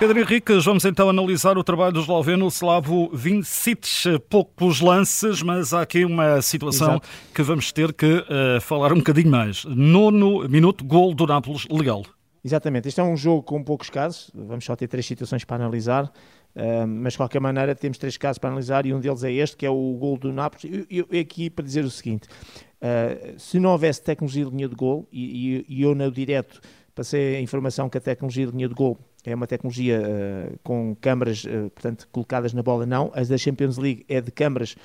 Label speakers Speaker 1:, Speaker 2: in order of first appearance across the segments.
Speaker 1: Pedro Henrique, vamos então analisar o trabalho do esloveno Slavo Vincic. Poucos lances, mas há aqui uma situação Exato. que vamos ter que uh, falar um bocadinho mais. Nono minuto, gol do Nápoles, legal.
Speaker 2: Exatamente, este é um jogo com poucos casos, vamos só ter três situações para analisar, uh, mas de qualquer maneira temos três casos para analisar e um deles é este, que é o gol do Nápoles. Eu, eu aqui para dizer o seguinte, uh, se não houvesse tecnologia de linha de gol, e, e, e eu no direto passei a informação que a tecnologia de linha de gol é uma tecnologia uh, com câmaras, uh, portanto, colocadas na bola, não. As da Champions League é de câmaras,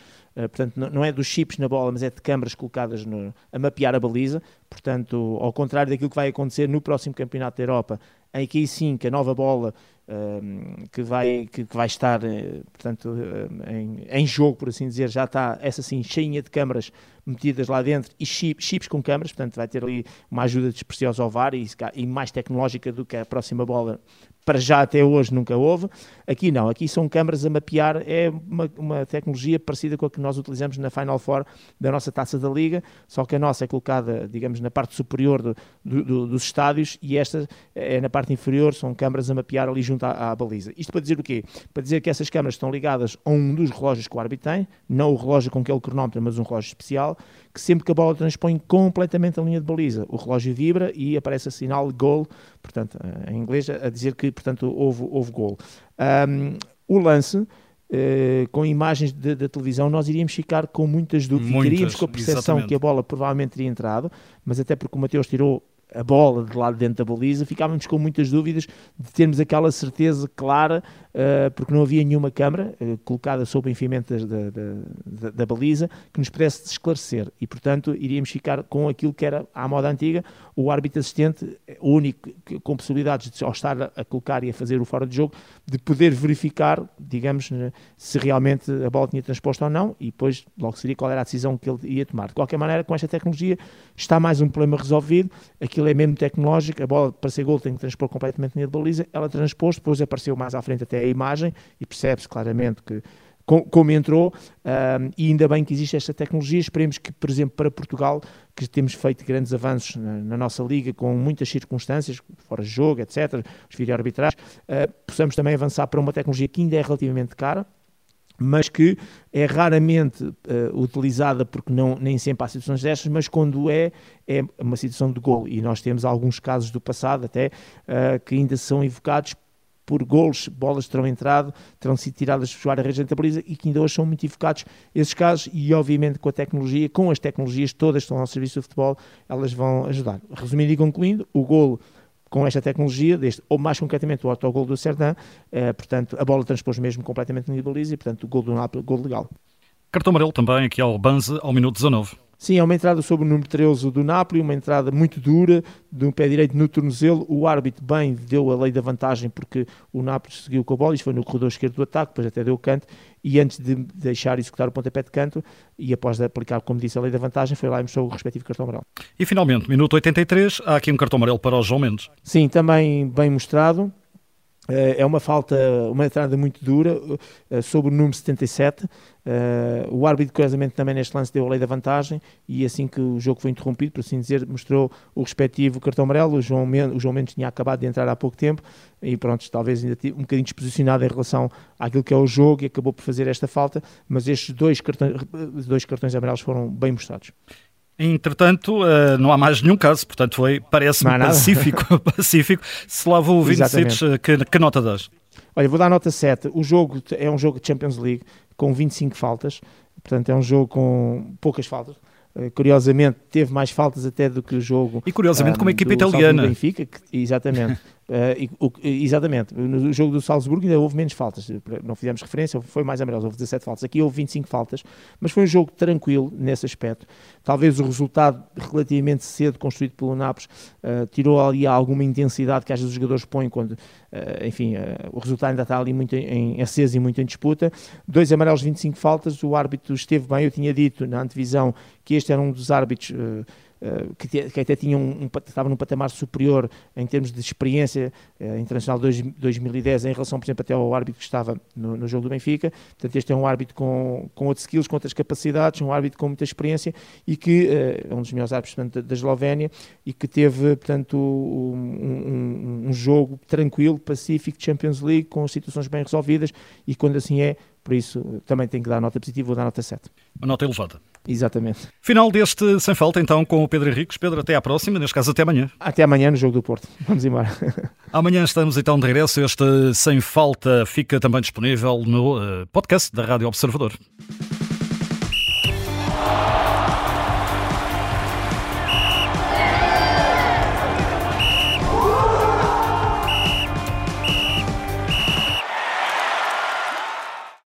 Speaker 2: portanto, não, é dos chips na bola, mas é de câmaras colocadas no, a mapear a baliza. Portanto, ao contrário daquilo que vai acontecer no próximo Campeonato da Europa, em que aí sim que a nova bola que, vai, que, que, vai estar portanto, em, em, jogo, por assim dizer, já está essa sim cheinha de câmaras metidas lá dentro e chip, chips com câmaras, portanto vai ter ali uma ajuda despreciosa ao VAR e, e mais tecnológica do que a próxima bola para já até hoje nunca houve. Aqui não, aqui são câmaras a mapear, é uma, uma, tecnologia parecida com a que nós utilizamos na Final Four da nossa taça da Liga, só que a nossa é colocada, digamos, na parte superior do, do, dos estádios e esta é na parte inferior, são câmaras a mapear ali junto à, à, baliza. Isto para dizer o quê? Para dizer que essas câmaras estão ligadas a um dos relógios que o árbitro tem, não o relógio com aquele cronómetro, mas um relógio especial, que sempre que a bola transpõe completamente a linha de baliza, o relógio vibra e aparece a sinal gol, portanto, eh, em inglês, a dizer que, portanto, houve, houve gol. Um, o lance, Uh, com imagens da televisão, nós iríamos ficar com muitas dúvidas. Muitas, Ficaríamos com a percepção exatamente. que a bola provavelmente teria entrado, mas até porque o Mateus tirou a bola de lado dentro da baliza, ficávamos com muitas dúvidas de termos aquela certeza clara uh, porque não havia nenhuma câmara uh, colocada sob o enfiamento da, da, da, da, baliza que nos pudesse esclarecer e, portanto, iríamos ficar com aquilo que era à moda antiga, o árbitro assistente, o único que, com possibilidades de, ao estar a, colocar e a fazer o fora de jogo, de poder verificar, digamos, se realmente a bola tinha transposto ou não e depois logo seria qual era a decisão que ele ia tomar. De qualquer maneira, com esta tecnologia está mais um problema resolvido, aquilo é mesmo tecnológico, a bola para ser gol tem que transpor completamente a baliza, ela transpôs, depois apareceu mais à frente até a imagem e percebe-se claramente que como entrou, um, e ainda bem que existe esta tecnologia. Esperemos que, por exemplo, para Portugal, que temos feito grandes avanços na, na nossa liga com muitas circunstâncias, fora de jogo, etc., os vídeo arbitrais, uh, possamos também avançar para uma tecnologia que ainda é relativamente cara, mas que é raramente uh, utilizada porque não, nem sempre há situações destas, mas quando é, é uma situação de gol. E nós temos alguns casos do passado até uh, que ainda são evocados por golos, bolas terão entrado, terão sido tiradas de jogar a rede da baliza e que ainda hoje são muito evocados esses casos e obviamente com a tecnologia, com as tecnologias todas que estão ao serviço do futebol, elas vão ajudar. Resumindo e concluindo, o golo com esta tecnologia, deste, ou mais concretamente o autogol do Serdan, eh, portanto a bola transpôs mesmo completamente na baliza e portanto o gol do Napoli, gol legal.
Speaker 1: Cartão amarelo também aqui ao Banza ao minuto 19.
Speaker 2: Sim, é uma entrada sobre o número 13 do Napoli, uma entrada muito dura, de um pé direito no tornozelo. O árbitro bem deu a lei da vantagem porque o Napoli seguiu com a bola, isto foi no corredor esquerdo do ataque, depois até deu o canto, e antes de deixar executar o pontapé de canto, e após aplicar, como disse, a lei da vantagem, foi lá e mostrou o respectivo cartão amarelo.
Speaker 1: E finalmente, minuto 83, há aqui um cartão amarelo para o João Mendes.
Speaker 2: Sim, também bem mostrado. Eh, é uma falta, uma entrada muito dura eh, sobre o número 77. Eh, o árbitro, curiosamente, também neste lance deu a lei da vantagem e assim que o jogo foi interrompido, por assim dizer, mostrou o respectivo cartão amarelo. O João, Mendes, o João Mendes tinha acabado de entrar há pouco tempo e pronto, talvez ainda um bocadinho desposicionado em relação àquilo que é o jogo e acabou por fazer esta falta, mas estes dois cartões, dois cartões amarelos foram bem mostrados.
Speaker 1: Entretanto, uh, não há mais nenhum caso, portanto foi, parece-me pacífico, pacífico. Slavo Vincic, que, que nota das?
Speaker 2: Olha, vou dar nota 7. O jogo é um jogo de Champions League com 25 faltas, portanto é um jogo com poucas faltas. Uh, curiosamente, teve mais faltas até do que o jogo.
Speaker 1: E curiosamente, um, como a equipa italiana.
Speaker 2: Benfica, que, exatamente. Uh, o, exatamente, no jogo do Salzburgo ainda houve menos faltas, não fizemos referência, foi mais amarelos, houve 17 faltas. Aqui houve 25 faltas, mas foi um jogo tranquilo nesse aspecto. Talvez o resultado relativamente cedo construído pelo Napos uh, tirou ali alguma intensidade que às vezes os jogadores põem quando, uh, enfim, o resultado ainda está ali muito em, em aceso e muito em disputa. Dois amarelos, 25 faltas, o árbitro esteve bem, eu tinha dito na antevisão que este era um dos árbitros que, que, até tinha um, um, estava num patamar superior em termos de experiência uh, internacional de 2010 em relação, por exemplo, até ao árbitro que estava no, no, jogo do Benfica. Portanto, este é um árbitro com, com outros skills, com outras capacidades, um árbitro com muita experiência e que uh, é um dos melhores árbitros portanto, da, da Eslovénia e que teve, portanto, um, um, um jogo tranquilo, pacífico, Champions League, com situações bem resolvidas e quando assim é, por isso também tem que dar nota positiva, vou dar nota 7.
Speaker 1: Uma nota elevada.
Speaker 2: Exatamente.
Speaker 1: Final deste Sem Falta, então, com o Pedro Henriques. Pedro, até à próxima, neste caso até amanhã.
Speaker 2: Até amanhã no Jogo do Porto. Vamos embora.
Speaker 1: Amanhã estamos então de regresso. Este Sem Falta fica também disponível no uh, podcast da Rádio Observador.